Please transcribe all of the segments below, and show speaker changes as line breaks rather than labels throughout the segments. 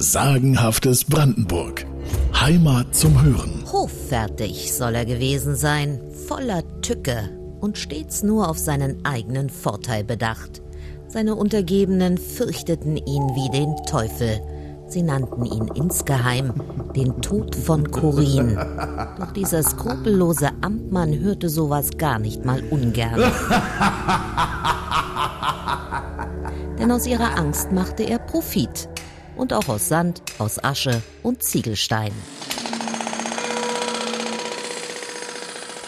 Sagenhaftes Brandenburg. Heimat zum Hören.
Hoffertig soll er gewesen sein, voller Tücke und stets nur auf seinen eigenen Vorteil bedacht. Seine Untergebenen fürchteten ihn wie den Teufel. Sie nannten ihn insgeheim den Tod von Corin. Doch dieser skrupellose Amtmann hörte sowas gar nicht mal ungern. Denn aus ihrer Angst machte er Profit und auch aus Sand, aus Asche und Ziegelstein.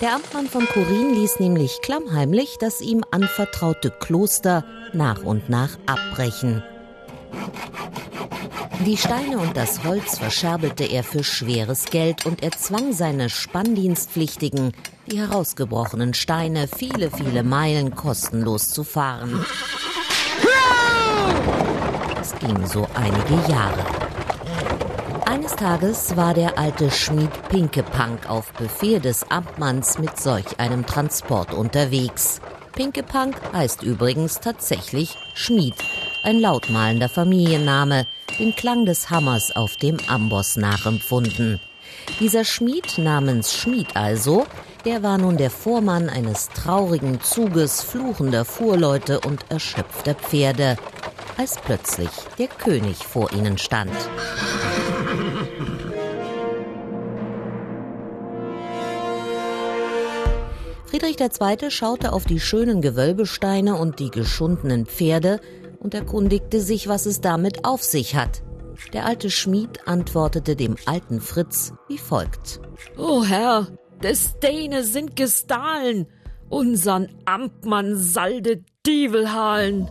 Der Amtmann von Kurin ließ nämlich klammheimlich das ihm anvertraute Kloster nach und nach abbrechen. Die Steine und das Holz verscherbelte er für schweres Geld und er zwang seine Spanndienstpflichtigen, die herausgebrochenen Steine viele, viele Meilen kostenlos zu fahren ging so einige Jahre. Eines Tages war der alte Schmied Pinkepank auf Befehl des Amtmanns mit solch einem Transport unterwegs. Pinkepank heißt übrigens tatsächlich Schmied, ein lautmalender Familienname, den Klang des Hammers auf dem Amboss nachempfunden. Dieser Schmied namens Schmied also, der war nun der Vormann eines traurigen Zuges fluchender Fuhrleute und erschöpfter Pferde, als plötzlich der König vor ihnen stand. Friedrich II. schaute auf die schönen Gewölbesteine und die geschundenen Pferde und erkundigte sich, was es damit auf sich hat. Der alte Schmied antwortete dem alten Fritz wie folgt.
O Herr, des Däne sind gestahlen, unsern Amtmann salde Dievelhalen.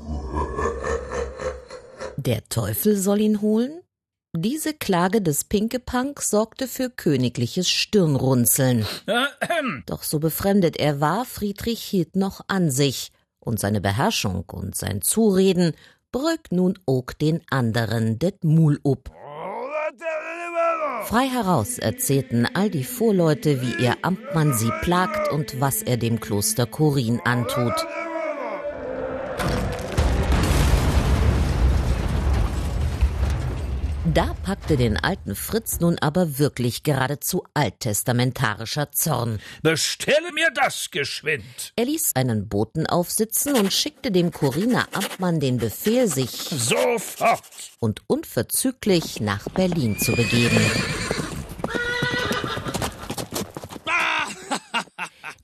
Der Teufel soll ihn holen? Diese Klage des Pinkepunk sorgte für königliches Stirnrunzeln. Doch so befremdet er war, Friedrich hielt noch an sich, und seine Beherrschung und sein Zureden bröck nun ook den anderen det Mul up. Frei heraus erzählten all die Vorleute, wie ihr Amtmann sie plagt und was er dem Kloster Korin antut. Da packte den alten Fritz nun aber wirklich geradezu alttestamentarischer Zorn.
Bestelle mir das geschwind!
Er ließ einen Boten aufsitzen und schickte dem Coriner Amtmann den Befehl, sich
sofort
und unverzüglich nach Berlin zu begeben.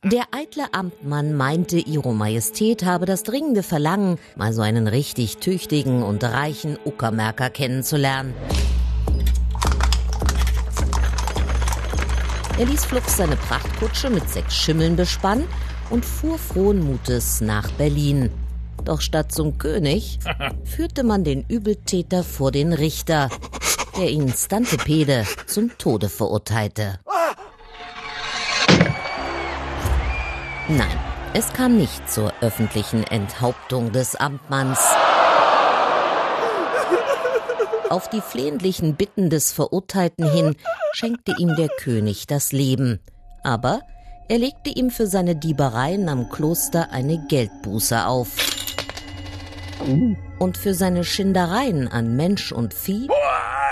Der eitle Amtmann meinte, Ihre Majestät habe das dringende Verlangen, mal so einen richtig tüchtigen und reichen Uckermärker kennenzulernen. Er ließ flugs seine Prachtkutsche mit sechs Schimmeln bespannen und fuhr frohen Mutes nach Berlin. Doch statt zum König führte man den Übeltäter vor den Richter, der ihn Stantepede zum Tode verurteilte. Nein, es kam nicht zur öffentlichen Enthauptung des Amtmanns. Auf die flehentlichen Bitten des Verurteilten hin schenkte ihm der König das Leben. Aber er legte ihm für seine Diebereien am Kloster eine Geldbuße auf. Und für seine Schindereien an Mensch und Vieh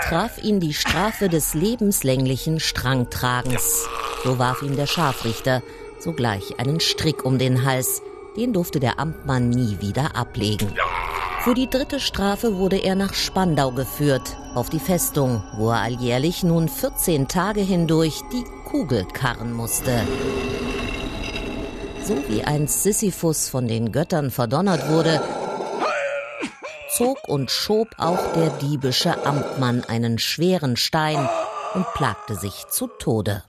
traf ihn die Strafe des lebenslänglichen Strangtragens. So warf ihm der Scharfrichter sogleich einen Strick um den Hals. Den durfte der Amtmann nie wieder ablegen. Für die dritte Strafe wurde er nach Spandau geführt, auf die Festung, wo er alljährlich nun 14 Tage hindurch die Kugel karren musste. So wie einst Sisyphus von den Göttern verdonnert wurde, zog und schob auch der diebische Amtmann einen schweren Stein und plagte sich zu Tode.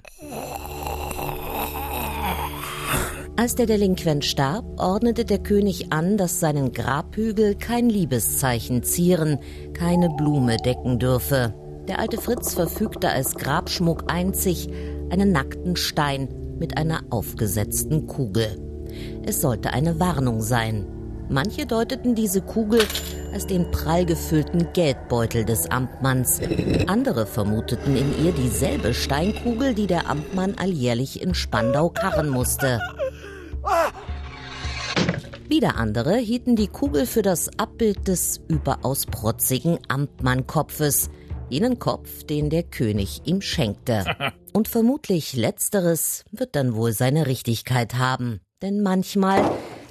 Als der Delinquent starb, ordnete der König an, dass seinen Grabhügel kein Liebeszeichen zieren, keine Blume decken dürfe. Der alte Fritz verfügte als Grabschmuck einzig einen nackten Stein mit einer aufgesetzten Kugel. Es sollte eine Warnung sein. Manche deuteten diese Kugel als den prall gefüllten Geldbeutel des Amtmanns. Andere vermuteten in ihr dieselbe Steinkugel, die der Amtmann alljährlich in Spandau karren musste. Wieder andere hielten die Kugel für das Abbild des überaus protzigen Amtmannkopfes, jenen Kopf, den der König ihm schenkte. Und vermutlich letzteres wird dann wohl seine Richtigkeit haben. Denn manchmal,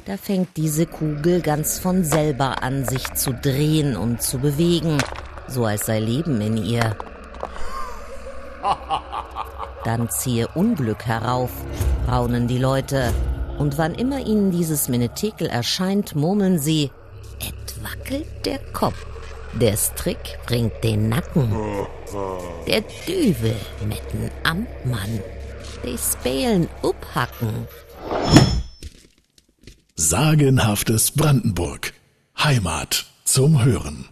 da fängt diese Kugel ganz von selber an, sich zu drehen und zu bewegen, so als sei Leben in ihr. Dann ziehe Unglück herauf, raunen die Leute. Und wann immer ihnen dieses Menetekel erscheint, murmeln sie, et wackelt der Kopf. Der Strick bringt den Nacken. Der Düvel mit dem Amtmann. Die Spelen uphacken.
Sagenhaftes Brandenburg. Heimat zum Hören.